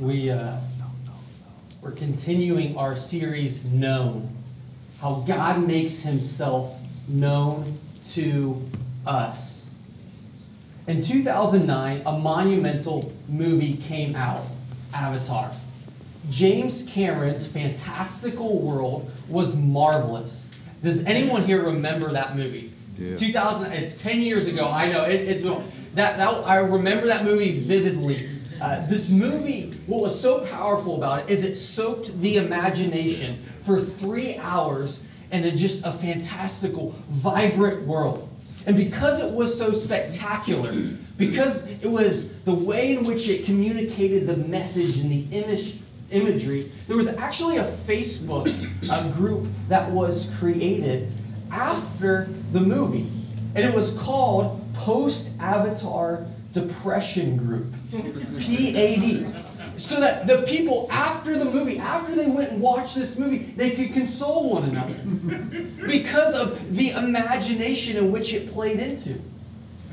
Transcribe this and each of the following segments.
we uh, we're continuing our series known how god makes himself known to us. In 2009 a monumental movie came out avatar. James cameron's fantastical world was marvelous. Does anyone here remember that movie? Yeah. 2000 it's 10 years ago i know it, it's that, that i remember that movie vividly uh, this movie, what was so powerful about it is it soaked the imagination for three hours into just a fantastical, vibrant world. And because it was so spectacular, because it was the way in which it communicated the message and the image, imagery, there was actually a Facebook a group that was created after the movie. And it was called Post Avatar Depression Group. PAD. So that the people after the movie, after they went and watched this movie, they could console one another because of the imagination in which it played into.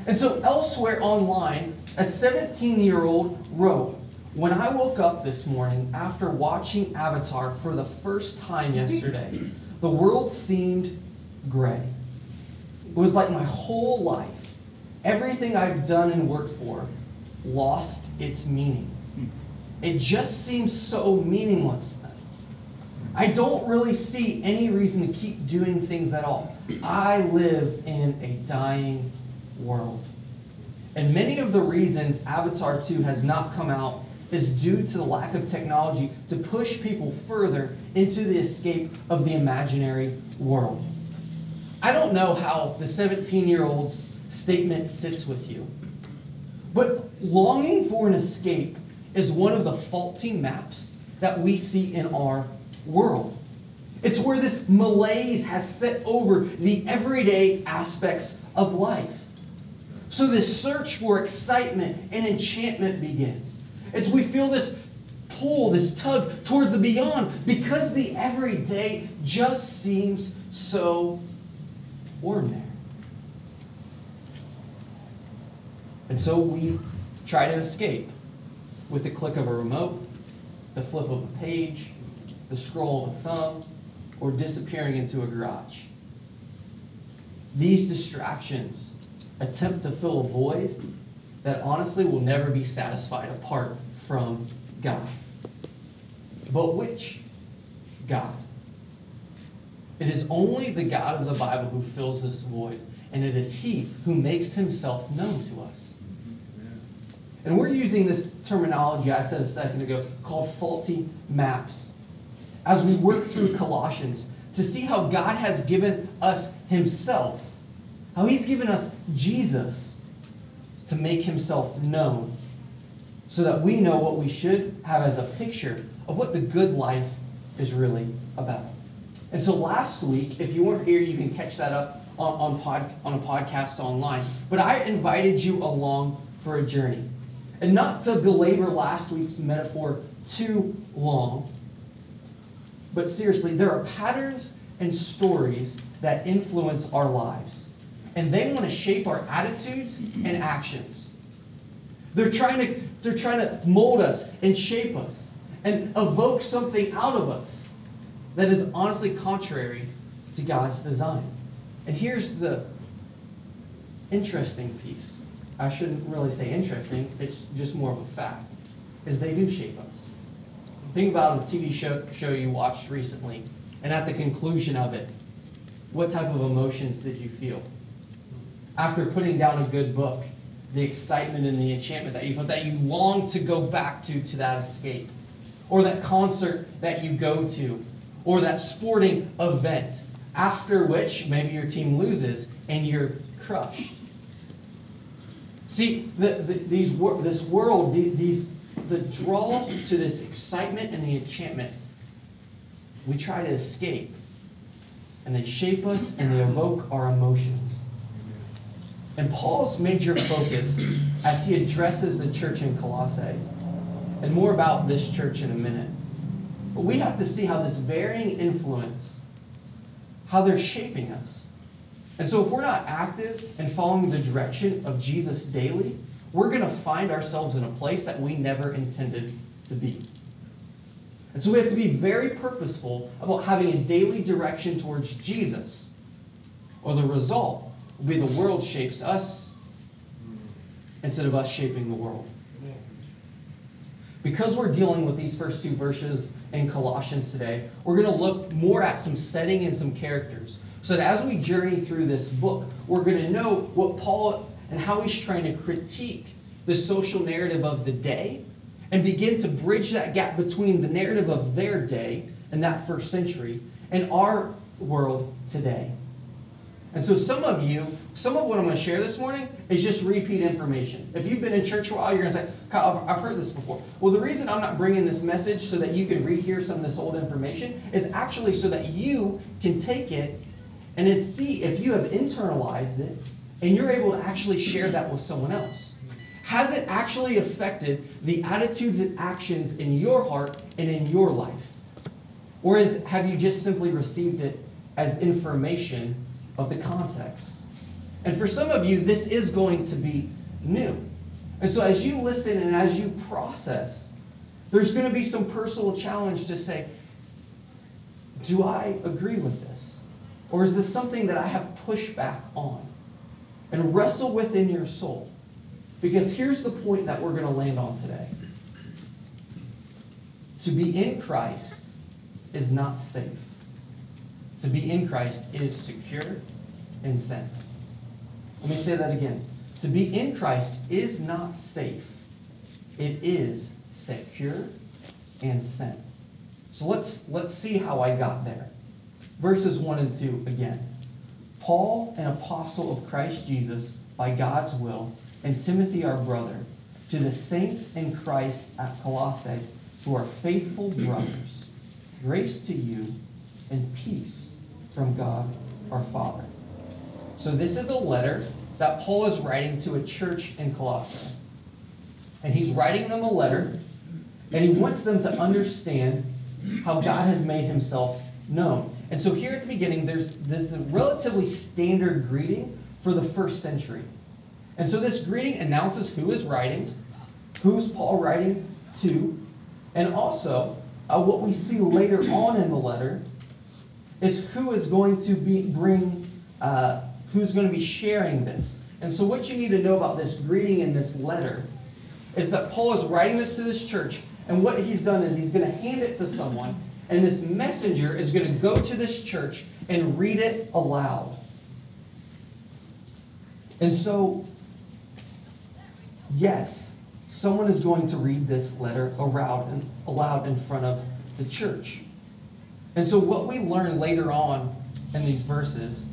And so elsewhere online, a 17 year old wrote, When I woke up this morning after watching Avatar for the first time yesterday, the world seemed gray. It was like my whole life, everything I've done and worked for, lost its meaning. It just seems so meaningless. I don't really see any reason to keep doing things at all. I live in a dying world. And many of the reasons Avatar 2 has not come out is due to the lack of technology to push people further into the escape of the imaginary world. I don't know how the 17 year old's statement sits with you, but longing for an escape is one of the faulty maps that we see in our world. It's where this malaise has set over the everyday aspects of life. So this search for excitement and enchantment begins. It's we feel this pull, this tug towards the beyond because the everyday just seems so ordinary. And so we try to escape with the click of a remote, the flip of a page, the scroll of a thumb, or disappearing into a garage. These distractions attempt to fill a void that honestly will never be satisfied apart from God. But which God? It is only the God of the Bible who fills this void, and it is He who makes Himself known to us. And we're using this terminology I said a second ago called faulty maps as we work through Colossians to see how God has given us Himself, how He's given us Jesus to make Himself known so that we know what we should have as a picture of what the good life is really about. And so last week, if you weren't here, you can catch that up on, on, pod, on a podcast online. But I invited you along for a journey. And not to belabor last week's metaphor too long, but seriously, there are patterns and stories that influence our lives. And they want to shape our attitudes and actions. They're trying to, they're trying to mold us and shape us and evoke something out of us that is honestly contrary to God's design. And here's the interesting piece. I shouldn't really say interesting, it's just more of a fact, is they do shape us. Think about a TV show, show you watched recently, and at the conclusion of it, what type of emotions did you feel? After putting down a good book, the excitement and the enchantment that you felt, that you long to go back to, to that escape, or that concert that you go to, or that sporting event, after which maybe your team loses and you're crushed. See, the, the, these this world, these the draw to this excitement and the enchantment, we try to escape, and they shape us and they evoke our emotions. And Paul's major focus, as he addresses the church in Colossae, and more about this church in a minute, but we have to see how this varying influence, how they're shaping us. And so if we're not active and following the direction of Jesus daily, we're going to find ourselves in a place that we never intended to be. And so we have to be very purposeful about having a daily direction towards Jesus, or the result will be the world shapes us instead of us shaping the world. Because we're dealing with these first two verses in Colossians today, we're going to look more at some setting and some characters. So that as we journey through this book, we're going to know what Paul and how he's trying to critique the social narrative of the day and begin to bridge that gap between the narrative of their day and that first century and our world today. And so some of you, some of what I'm going to share this morning is just repeat information. If you've been in church a while, you're going to say, Kyle, I've heard this before. Well, the reason I'm not bringing this message so that you can rehear some of this old information is actually so that you can take it and is see if you have internalized it and you're able to actually share that with someone else. Has it actually affected the attitudes and actions in your heart and in your life? Or is, have you just simply received it as information of the context? And for some of you, this is going to be new. And so as you listen and as you process, there's going to be some personal challenge to say, do I agree with this? Or is this something that I have pushed back on? And wrestle within your soul. Because here's the point that we're going to land on today. To be in Christ is not safe. To be in Christ is secure and sent. Let me say that again. To be in Christ is not safe. It is secure and sent. So let's let's see how I got there. Verses 1 and 2 again. Paul, an apostle of Christ Jesus, by God's will, and Timothy, our brother, to the saints in Christ at Colossae, who are faithful brothers, grace to you and peace from God our Father. So, this is a letter that Paul is writing to a church in Colossae. And he's writing them a letter, and he wants them to understand how God has made himself known. And so, here at the beginning, there's this relatively standard greeting for the first century. And so this greeting announces who is writing, who's Paul writing to, and also uh, what we see later on in the letter is who is going to be bring, uh, who's going to be sharing this. And so what you need to know about this greeting in this letter is that Paul is writing this to this church, and what he's done is he's going to hand it to someone, and this messenger is going to go to this church and read it aloud. And so yes, someone is going to read this letter aloud, and aloud in front of the church. And so what we learn later on in these verses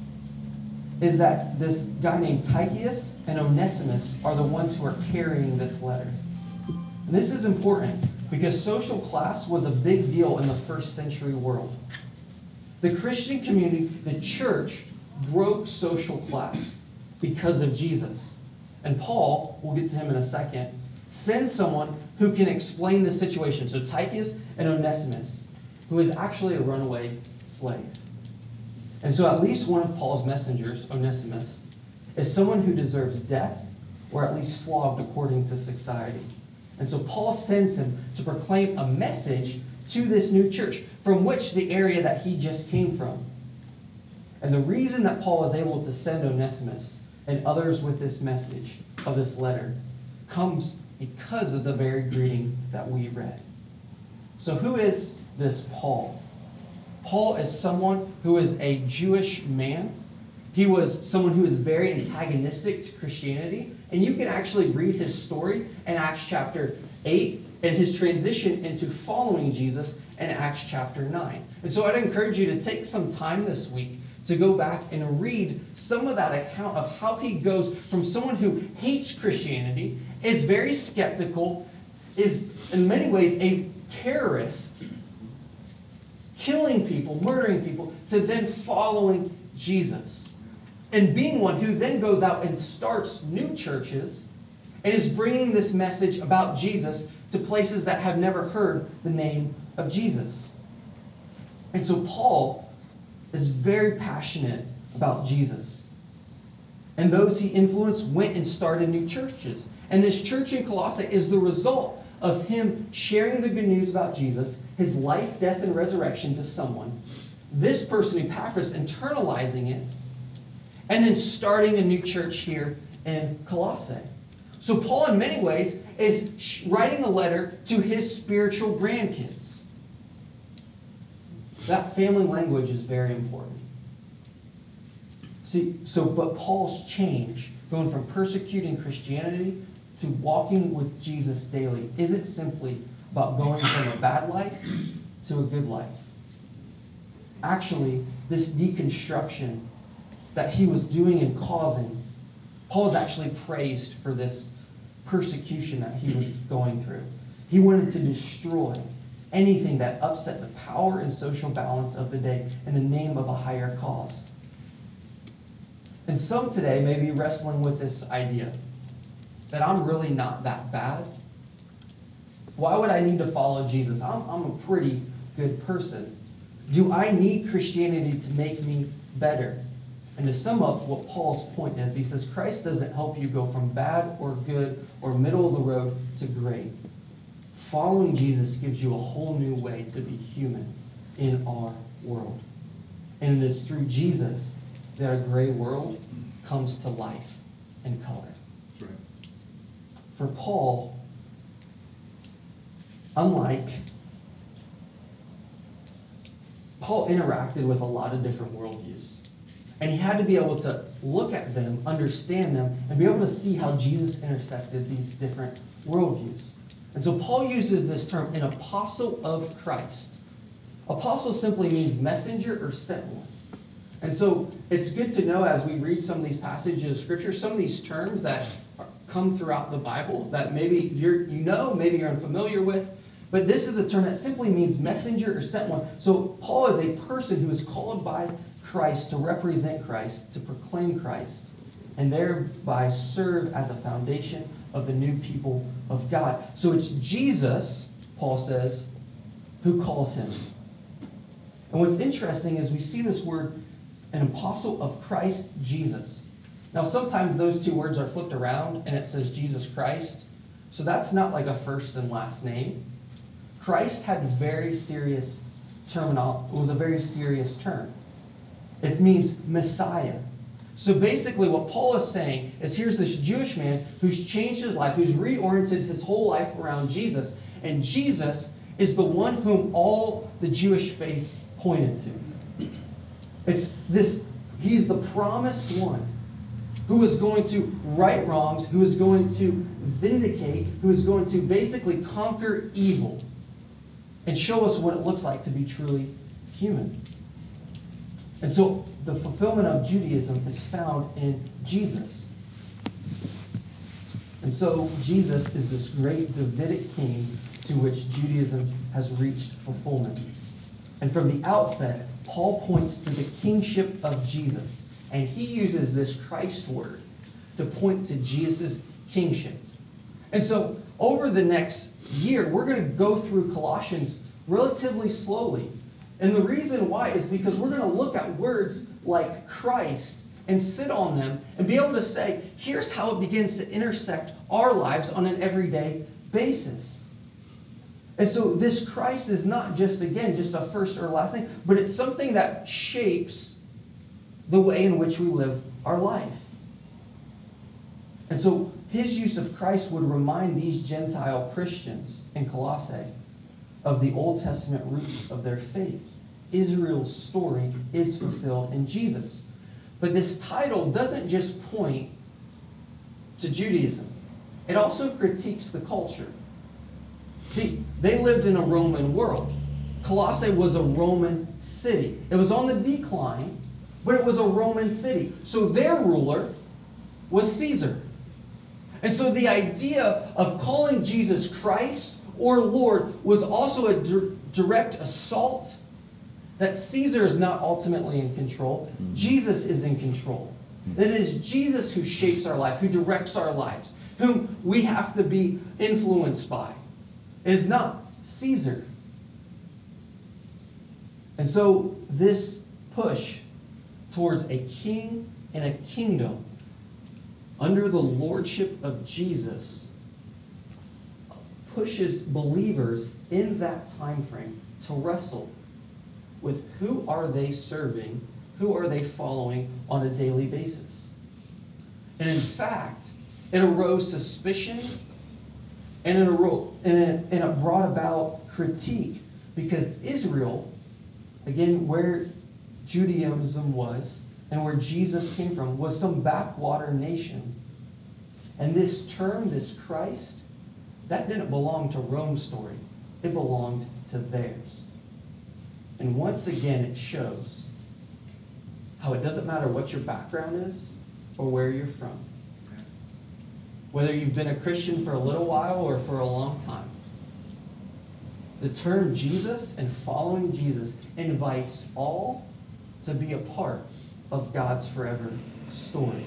is that this guy named Tychicus and Onesimus are the ones who are carrying this letter. And this is important because social class was a big deal in the first century world. The Christian community, the church, broke social class because of Jesus. And Paul, we'll get to him in a second, sends someone who can explain the situation. So Tychus and Onesimus, who is actually a runaway slave. And so at least one of Paul's messengers, Onesimus, is someone who deserves death or at least flogged according to society. And so Paul sends him to proclaim a message to this new church from which the area that he just came from. And the reason that Paul is able to send Onesimus and others with this message of this letter comes because of the very greeting that we read. So, who is this Paul? Paul is someone who is a Jewish man. He was someone who is very antagonistic to Christianity. And you can actually read his story in Acts chapter 8 and his transition into following Jesus in Acts chapter 9. And so I'd encourage you to take some time this week to go back and read some of that account of how he goes from someone who hates Christianity, is very skeptical, is in many ways a terrorist, killing people, murdering people, to then following Jesus. And being one who then goes out and starts new churches and is bringing this message about Jesus to places that have never heard the name of Jesus. And so Paul is very passionate about Jesus. And those he influenced went and started new churches. And this church in Colossae is the result of him sharing the good news about Jesus, his life, death, and resurrection to someone, this person, Epaphras, internalizing it, and then starting a new church here in Colossae. So, Paul, in many ways, is writing a letter to his spiritual grandkids. That family language is very important. See, so, but Paul's change, going from persecuting Christianity to walking with Jesus daily, isn't simply about going from a bad life to a good life. Actually, this deconstruction that he was doing and causing, Paul Paul's actually praised for this persecution that he was going through. He wanted to destroy anything that upset the power and social balance of the day in the name of a higher cause. And some today may be wrestling with this idea that I'm really not that bad. Why would I need to follow Jesus? I'm, I'm a pretty good person. Do I need Christianity to make me better? And to sum up what Paul's point is, he says Christ doesn't help you go from bad or good or middle of the road to great. Following Jesus gives you a whole new way to be human in our world. And it is through Jesus that a gray world comes to life and color. Right. For Paul, unlike Paul interacted with a lot of different worldviews. And he had to be able to look at them, understand them, and be able to see how Jesus intersected these different worldviews. And so Paul uses this term, an apostle of Christ. Apostle simply means messenger or sent one. And so it's good to know as we read some of these passages of Scripture, some of these terms that come throughout the Bible that maybe you're, you know, maybe you're unfamiliar with. But this is a term that simply means messenger or sent one. So Paul is a person who is called by Christ to represent Christ, to proclaim Christ, and thereby serve as a foundation of the new people of God. So it's Jesus, Paul says, who calls him. And what's interesting is we see this word, an apostle of Christ Jesus. Now, sometimes those two words are flipped around and it says Jesus Christ. So that's not like a first and last name. Christ had very serious terminology, it was a very serious term. It means Messiah. So basically, what Paul is saying is here's this Jewish man who's changed his life, who's reoriented his whole life around Jesus, and Jesus is the one whom all the Jewish faith pointed to. It's this, he's the promised one who is going to right wrongs, who is going to vindicate, who is going to basically conquer evil and show us what it looks like to be truly human. And so the fulfillment of Judaism is found in Jesus. And so Jesus is this great Davidic king to which Judaism has reached fulfillment. And from the outset, Paul points to the kingship of Jesus. And he uses this Christ word to point to Jesus' kingship. And so over the next year, we're going to go through Colossians relatively slowly and the reason why is because we're going to look at words like Christ and sit on them and be able to say, here's how it begins to intersect our lives on an everyday basis. And so this Christ is not just, again, just a first or last thing, but it's something that shapes the way in which we live our life. And so his use of Christ would remind these Gentile Christians in Colossae of the Old Testament roots of their faith. Israel's story is fulfilled in Jesus. But this title doesn't just point to Judaism, it also critiques the culture. See, they lived in a Roman world. Colossae was a Roman city. It was on the decline, but it was a Roman city. So their ruler was Caesar. And so the idea of calling Jesus Christ or Lord was also a di- direct assault that Caesar is not ultimately in control. Mm-hmm. Jesus is in control. Mm-hmm. It is Jesus who shapes our life, who directs our lives, whom we have to be influenced by. It is not Caesar. And so this push towards a king and a kingdom under the lordship of Jesus pushes believers in that time frame to wrestle with who are they serving, who are they following on a daily basis. And in fact, it arose suspicion and it, arose, and it, and it brought about critique because Israel, again, where Judaism was and where Jesus came from, was some backwater nation. And this term, this Christ, that didn't belong to Rome's story. It belonged to theirs. And once again, it shows how it doesn't matter what your background is or where you're from. Whether you've been a Christian for a little while or for a long time. The term Jesus and following Jesus invites all to be a part of God's forever story.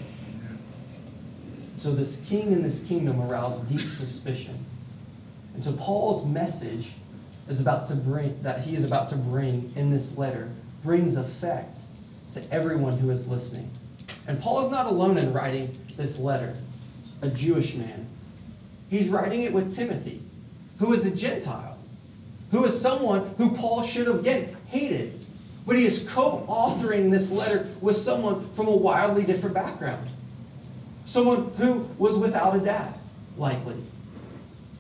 So this king and this kingdom arouse deep suspicion. And so Paul's message is about to bring that he is about to bring in this letter brings effect to everyone who is listening. And Paul is not alone in writing this letter, a Jewish man. He's writing it with Timothy, who is a Gentile, who is someone who Paul should have yet hated. But he is co-authoring this letter with someone from a wildly different background. Someone who was without a dad, likely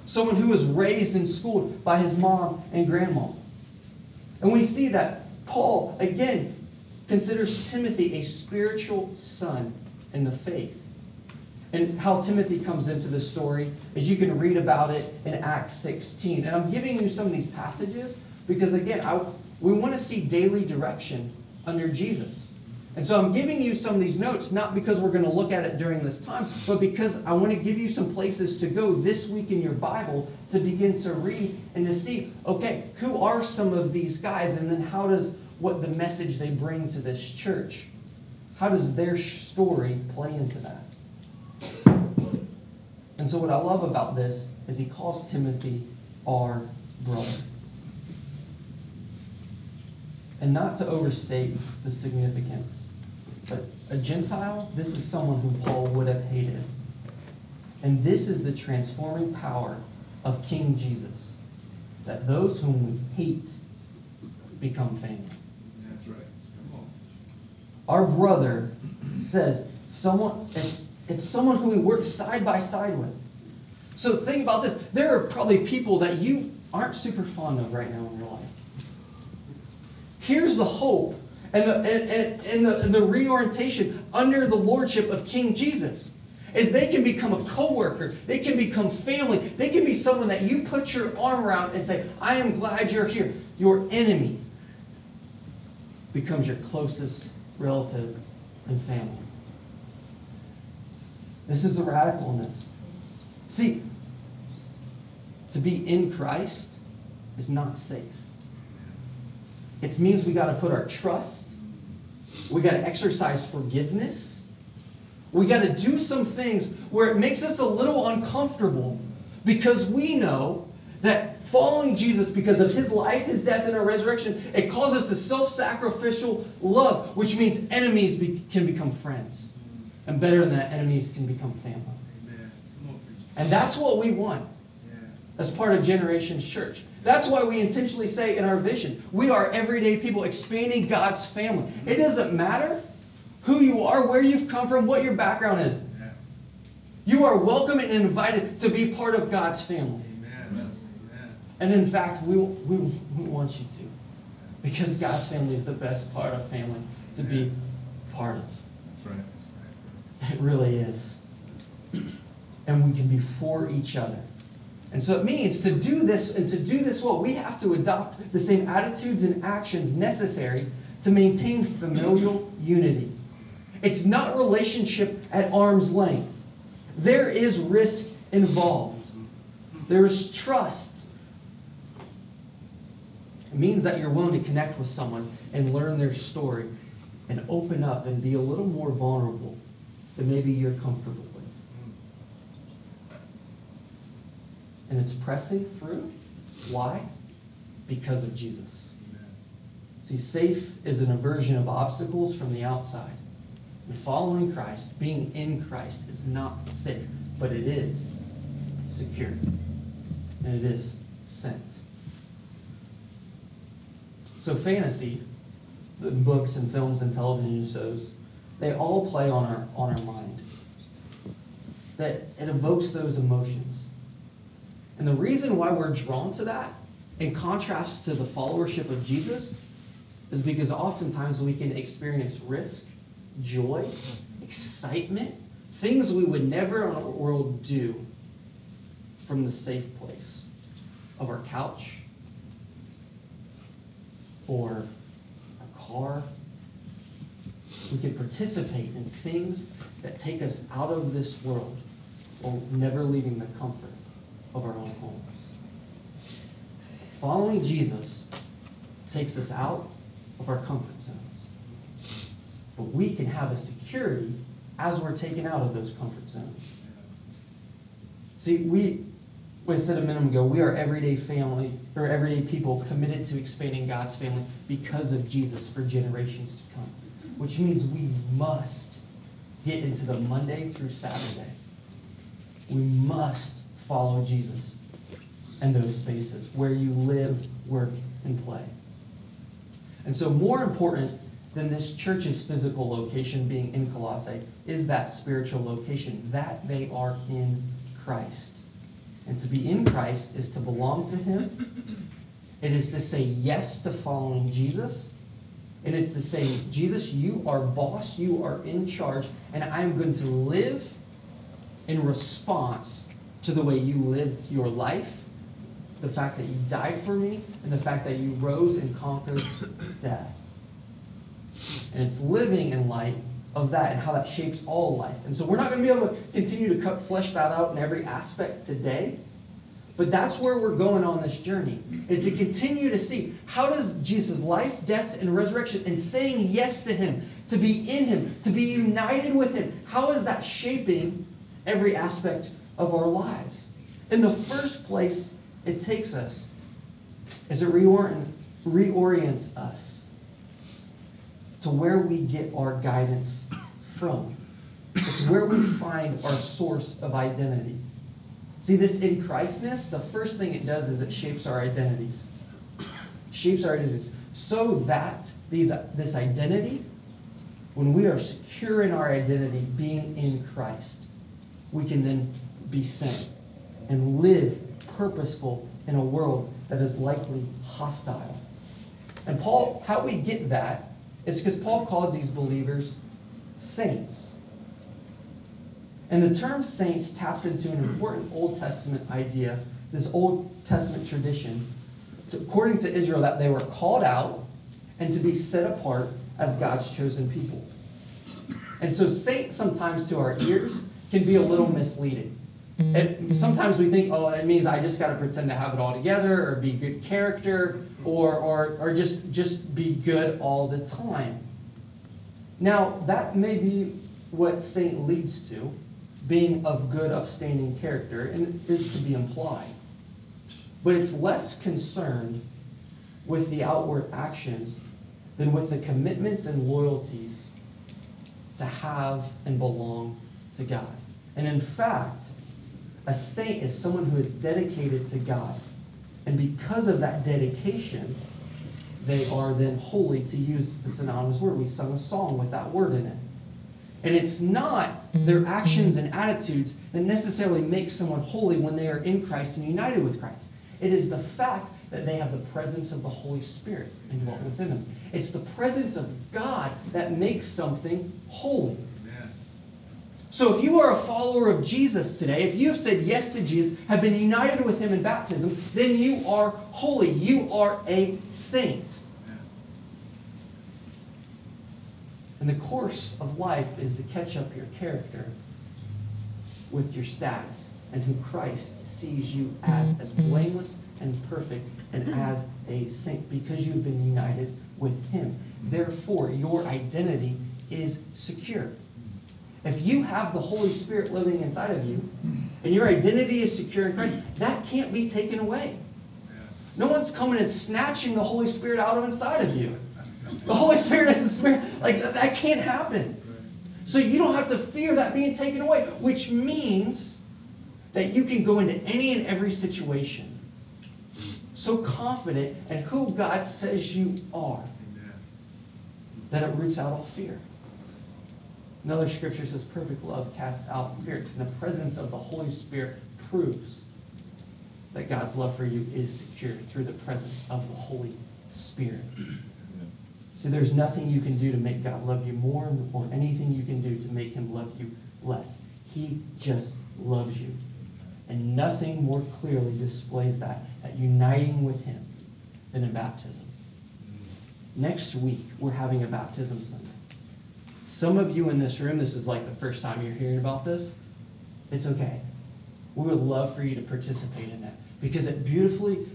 someone who was raised and schooled by his mom and grandma. And we see that Paul, again, considers Timothy a spiritual son in the faith. And how Timothy comes into the story is you can read about it in Acts 16. And I'm giving you some of these passages because, again, I, we want to see daily direction under Jesus. And so I'm giving you some of these notes, not because we're going to look at it during this time, but because I want to give you some places to go this week in your Bible to begin to read and to see, okay, who are some of these guys? And then how does what the message they bring to this church, how does their story play into that? And so what I love about this is he calls Timothy our brother. And not to overstate the significance but a Gentile, this is someone whom Paul would have hated. And this is the transforming power of King Jesus, that those whom we hate become family. That's right. Come on. Our brother says someone it's it's someone who we work side by side with. So think about this. There are probably people that you aren't super fond of right now in your life. Here's the hope and the, and, and, the, and the reorientation under the lordship of King Jesus is they can become a co-worker they can become family they can be someone that you put your arm around and say i am glad you're here. Your enemy becomes your closest relative and family. This is the radicalness. See to be in christ is not safe it means we got to put our trust. We got to exercise forgiveness. We got to do some things where it makes us a little uncomfortable because we know that following Jesus, because of his life, his death, and our resurrection, it calls us to self sacrificial love, which means enemies be- can become friends. And better than that, enemies can become family. Amen. Come on, preacher. And that's what we want. As part of Generations Church. That's why we intentionally say in our vision, we are everyday people expanding God's family. It doesn't matter who you are, where you've come from, what your background is. You are welcome and invited to be part of God's family. Amen. Amen. And in fact, we, we, we want you to. Because God's family is the best part of family to be part of. That's right. It really is. And we can be for each other. And so it means to do this and to do this well, we have to adopt the same attitudes and actions necessary to maintain familial unity. It's not relationship at arm's length. There is risk involved. There is trust. It means that you're willing to connect with someone and learn their story and open up and be a little more vulnerable than maybe you're comfortable with. And it's pressing through. Why? Because of Jesus. See, safe is an aversion of obstacles from the outside. And following Christ, being in Christ, is not safe, but it is secure. And it is sent. So, fantasy, the books and films and television shows, they all play on our, on our mind. That it evokes those emotions. And the reason why we're drawn to that, in contrast to the followership of Jesus, is because oftentimes we can experience risk, joy, excitement, things we would never in our world do from the safe place of our couch or our car. We can participate in things that take us out of this world while never leaving the comfort of our own homes. Following Jesus takes us out of our comfort zones. But we can have a security as we're taken out of those comfort zones. See, we, we said a minute ago, we are everyday family, or everyday people committed to expanding God's family because of Jesus for generations to come. Which means we must get into the Monday through Saturday. We must follow Jesus in those spaces where you live, work, and play. And so, more important than this church's physical location being in Colossae is that spiritual location, that they are in Christ. And to be in Christ is to belong to Him. It is to say yes to following Jesus. And it's to say, Jesus, you are boss, you are in charge, and I'm going to live in response to the way you lived your life, the fact that you died for me, and the fact that you rose and conquered death. And it's living in light of that and how that shapes all life. And so we're not going to be able to continue to cut, flesh that out in every aspect today. But that's where we're going on this journey, is to continue to see how does Jesus' life, death, and resurrection, and saying yes to him, to be in him, to be united with him, how is that shaping every aspect of our lives? In the first place, it takes us is it reorient, reorients us to where we get our guidance from. It's where we find our source of identity. See, this in Christness, the first thing it does is it shapes our identities. Shapes our identities. So that these, this identity, when we are secure in our identity, being in Christ, we can then be sent and live purposeful in a world that is likely hostile. And Paul, how we get that is because Paul calls these believers saints. And the term saints taps into an important Old Testament idea, this Old Testament tradition, to, according to Israel, that they were called out and to be set apart as God's chosen people. And so, saint sometimes to our ears can be a little misleading. Mm-hmm. It, sometimes we think, oh, it means I just got to pretend to have it all together, or be good character, or, or, or just, just be good all the time. Now, that may be what saint leads to, being of good, upstanding character, and is to be implied. But it's less concerned with the outward actions than with the commitments and loyalties to have and belong to God. And in fact, a saint is someone who is dedicated to God. And because of that dedication, they are then holy, to use a synonymous word. We sung a song with that word in it. And it's not their mm-hmm. actions and attitudes that necessarily make someone holy when they are in Christ and united with Christ. It is the fact that they have the presence of the Holy Spirit indwelt within them. It's the presence of God that makes something holy. So if you are a follower of Jesus today, if you have said yes to Jesus, have been united with him in baptism, then you are holy. You are a saint. And the course of life is to catch up your character with your status and who Christ sees you as, as mm-hmm. blameless and perfect and mm-hmm. as a saint because you've been united with him. Therefore, your identity is secure. If you have the Holy Spirit living inside of you and your identity is secure in Christ, that can't be taken away. No one's coming and snatching the Holy Spirit out of inside of you. The Holy Spirit is the Spirit. Like, that can't happen. So you don't have to fear that being taken away, which means that you can go into any and every situation so confident in who God says you are that it roots out all fear. Another scripture says, perfect love casts out fear. And the presence of the Holy Spirit proves that God's love for you is secure through the presence of the Holy Spirit. So there's nothing you can do to make God love you more or anything you can do to make him love you less. He just loves you. And nothing more clearly displays that at uniting with him than in baptism. Mm. Next week, we're having a baptism Sunday. Some of you in this room, this is like the first time you're hearing about this. It's okay. We would love for you to participate in that because it beautifully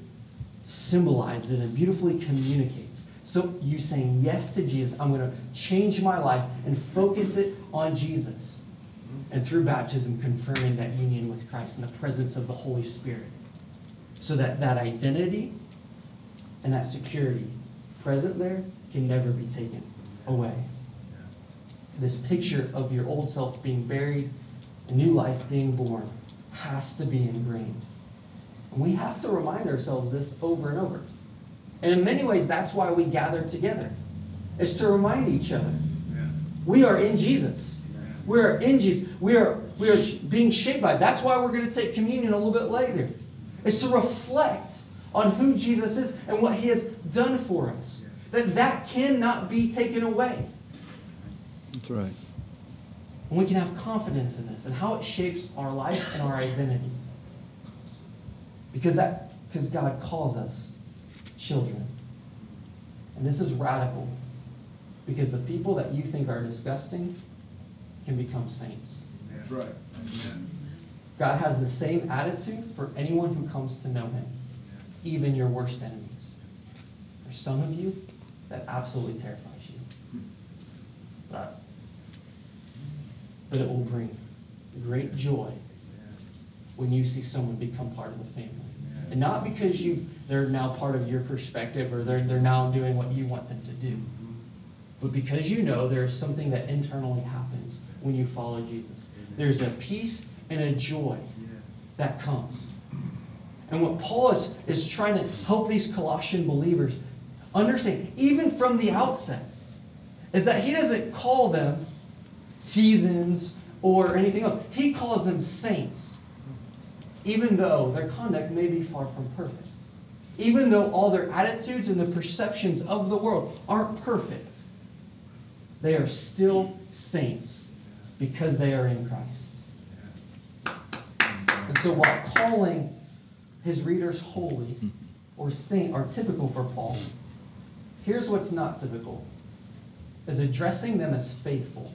symbolizes it and beautifully communicates. So you saying yes to Jesus, I'm going to change my life and focus it on Jesus. And through baptism, confirming that union with Christ in the presence of the Holy Spirit. So that that identity and that security present there can never be taken away. This picture of your old self being buried, new life being born, has to be ingrained. And we have to remind ourselves this over and over. And in many ways, that's why we gather together, is to remind each other. Yeah. We are in Jesus. We are in Jesus. We are, we are being shaped by. That's why we're going to take communion a little bit later. Is to reflect on who Jesus is and what he has done for us. That that cannot be taken away. That's right. And we can have confidence in this and how it shapes our life and our identity. Because that because God calls us children. And this is radical. Because the people that you think are disgusting can become saints. That's right. Amen. God has the same attitude for anyone who comes to know him, even your worst enemies. For some of you, that absolutely terrifies you. But, but it will bring great joy when you see someone become part of the family. And not because you they're now part of your perspective or they're, they're now doing what you want them to do. But because you know there's something that internally happens when you follow Jesus. There's a peace and a joy that comes. And what Paul is, is trying to help these Colossian believers understand, even from the outset, is that he doesn't call them heathens or anything else. He calls them saints, even though their conduct may be far from perfect. Even though all their attitudes and the perceptions of the world aren't perfect, they are still saints because they are in Christ. And so while calling his readers holy or saint are typical for Paul, here's what's not typical is addressing them as faithful.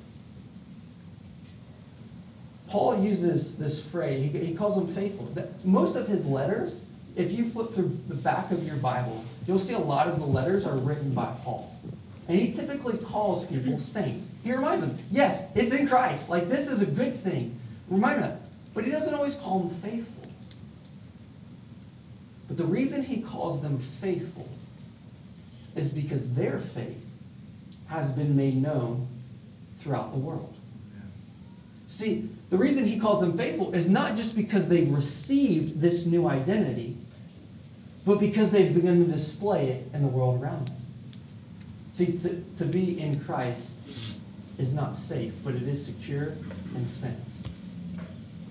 Paul uses this phrase, he, he calls them faithful. That- Most of his letters, if you flip through the back of your Bible, you'll see a lot of the letters are written by Paul. And he typically calls people mm-hmm. saints. He reminds them, yes, it's in Christ. Like, this is a good thing. Remind them. But he doesn't always call them faithful. But the reason he calls them faithful is because their faith has been made known throughout the world. See, the reason he calls them faithful is not just because they've received this new identity, but because they've begun to display it in the world around them. See, to, to be in Christ is not safe, but it is secure and sent.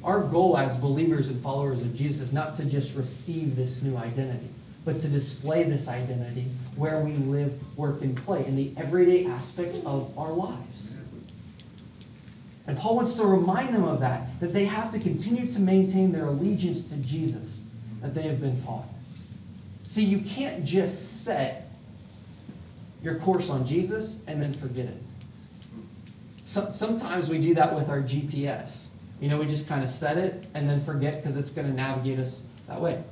Our goal as believers and followers of Jesus is not to just receive this new identity, but to display this identity where we live, work, and play in the everyday aspect of our lives. And Paul wants to remind them of that, that they have to continue to maintain their allegiance to Jesus that they have been taught. See, you can't just set your course on Jesus and then forget it. So, sometimes we do that with our GPS. You know, we just kind of set it and then forget because it's going to navigate us that way.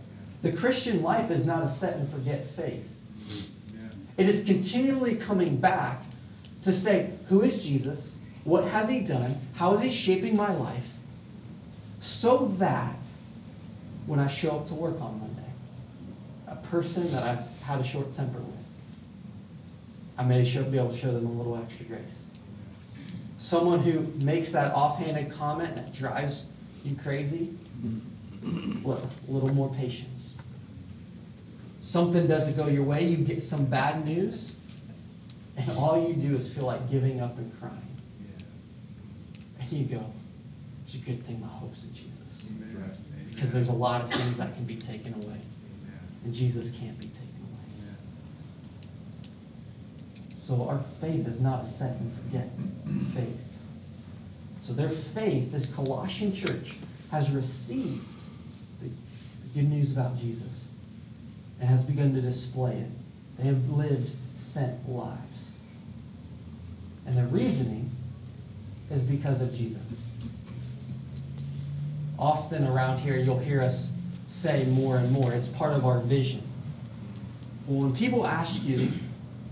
The Christian life is not a set and forget faith. It is continually coming back to say, who is Jesus? What has he done? How is he shaping my life? So that when I show up to work on Monday, a person that I've had a short temper with, I may show, be able to show them a little extra grace. Someone who makes that offhanded comment that drives you crazy, a little more patience. something doesn't go your way, you get some bad news, and all you do is feel like giving up and crying. And you go, it's a good thing my hope's in Jesus. Right. Because there's a lot of things that can be taken away, Amen. and Jesus can't be taken away. Amen. So our faith is not a set and forget faith. So their faith, this Colossian church, has received the, the good news about Jesus and has begun to display it. They have lived sent lives. And their reasoning is because of Jesus. Often around here, you'll hear us say more and more, it's part of our vision. When people ask you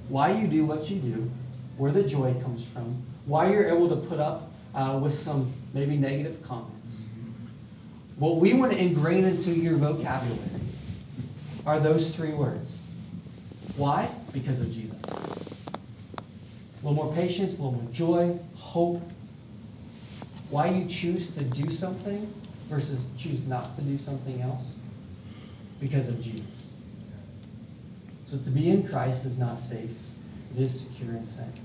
why you do what you do, where the joy comes from, why you're able to put up uh, with some maybe negative comments, what we want to ingrain into your vocabulary are those three words. Why? Because of Jesus. A little more patience, a little more joy, hope. Why you choose to do something versus choose not to do something else? Because of Jesus. So to be in Christ is not safe, it is secure and safe.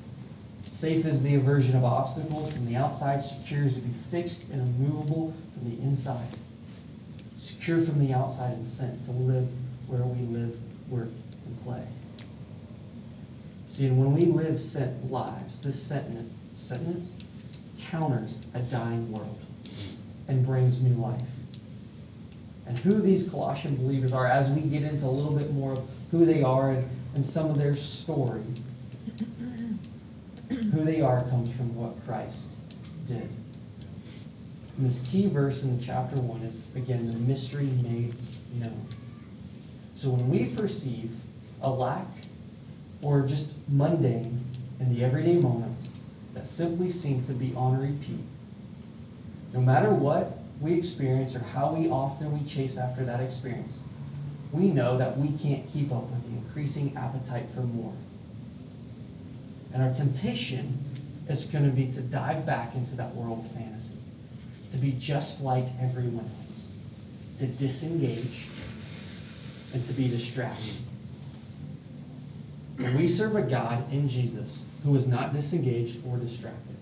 Safe is the aversion of obstacles from the outside, secure is to be fixed and immovable from the inside. Secure from the outside and sent to live where we live, work, and play. See, and when we live sent lives, this sentence, sentence counters a dying world and brings new life. And who these Colossian believers are, as we get into a little bit more of who they are and, and some of their story, who they are comes from what Christ did. And this key verse in the chapter 1 is, again, the mystery made known. So when we perceive a lack or just mundane in the everyday moments that simply seem to be on repeat, no matter what we experience or how we often we chase after that experience, we know that we can't keep up with the increasing appetite for more. And our temptation is going to be to dive back into that world of fantasy, to be just like everyone else, to disengage, and to be distracted. We serve a God in Jesus who is not disengaged or distracted,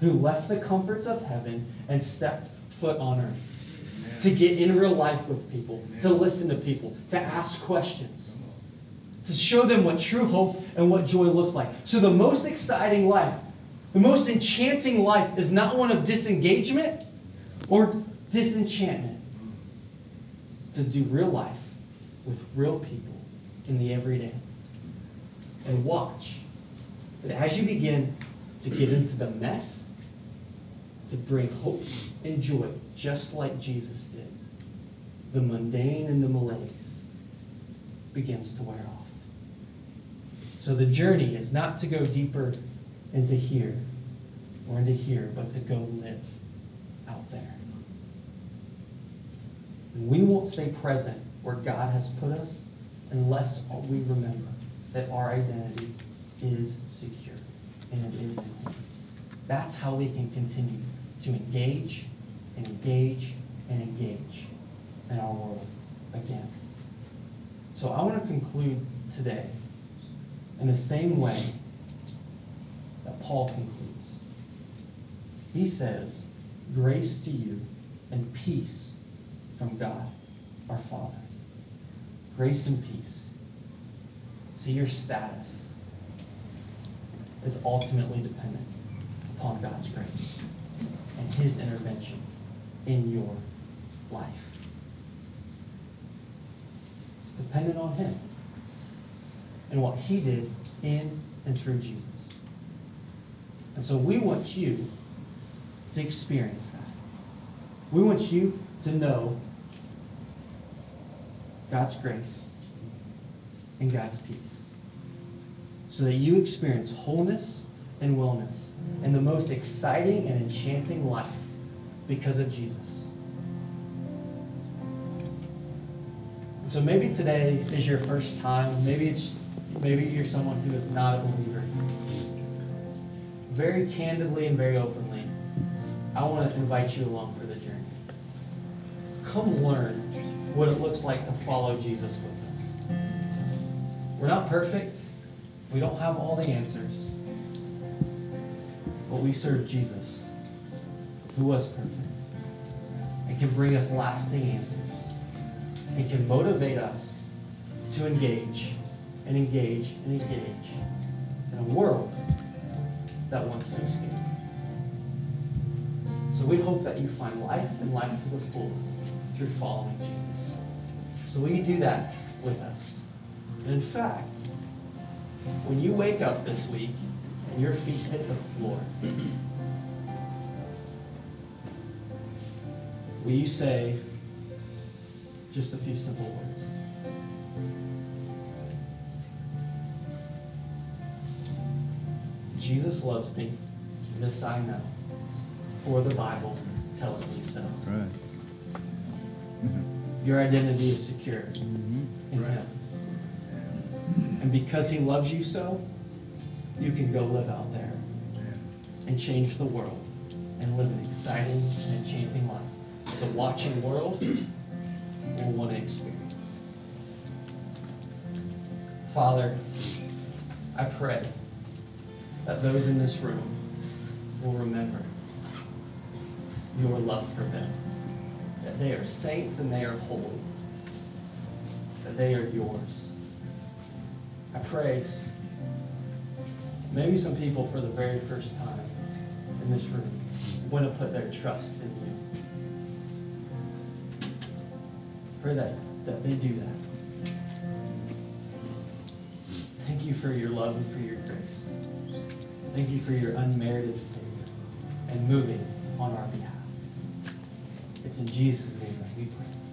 who left the comforts of heaven and stepped foot on earth to get in real life with people, to listen to people, to ask questions, to show them what true hope and what joy looks like. So, the most exciting life, the most enchanting life is not one of disengagement or disenchantment. To do real life with real people in the everyday. And watch that as you begin to get into the mess, to bring hope and joy, just like Jesus did, the mundane and the malaise begins to wear off. So the journey is not to go deeper into here or into here, but to go live out there. And we won't stay present where God has put us unless we remember that our identity is secure and it is in Him. That's how we can continue to engage and engage and engage in our world again. So I want to conclude today in the same way that Paul concludes. He says, Grace to you and peace from God our Father. Grace and peace. See, your status is ultimately dependent upon God's grace and His intervention in your life. It's dependent on Him and what He did in and through Jesus. And so we want you to experience that. We want you to know God's grace and God's peace so that you experience wholeness and wellness and the most exciting and enchanting life because of Jesus. And so maybe today is your first time. Maybe it's maybe you're someone who is not a believer. Very candidly and very openly, I want to invite you along for the journey. Come learn what it looks like to follow Jesus. We're not perfect. We don't have all the answers. But we serve Jesus, who was perfect, and can bring us lasting answers, and can motivate us to engage and engage and engage in a world that wants to escape. So we hope that you find life and life to the full through following Jesus. So will you do that with us? And in fact, when you wake up this week and your feet hit the floor, will you say just a few simple words? Jesus loves me. This I know. For the Bible tells me so. Right. Your identity is secure Mhm. in Right. Him. And because He loves you so, you can go live out there and change the world and live an exciting and enchanting life the watching world will want to experience. Father, I pray that those in this room will remember your love for them, that they are saints and they are holy, that they are yours. I pray maybe some people for the very first time in this room want to put their trust in you. Pray that, that they do that. Thank you for your love and for your grace. Thank you for your unmerited favor and moving on our behalf. It's in Jesus' name that we pray.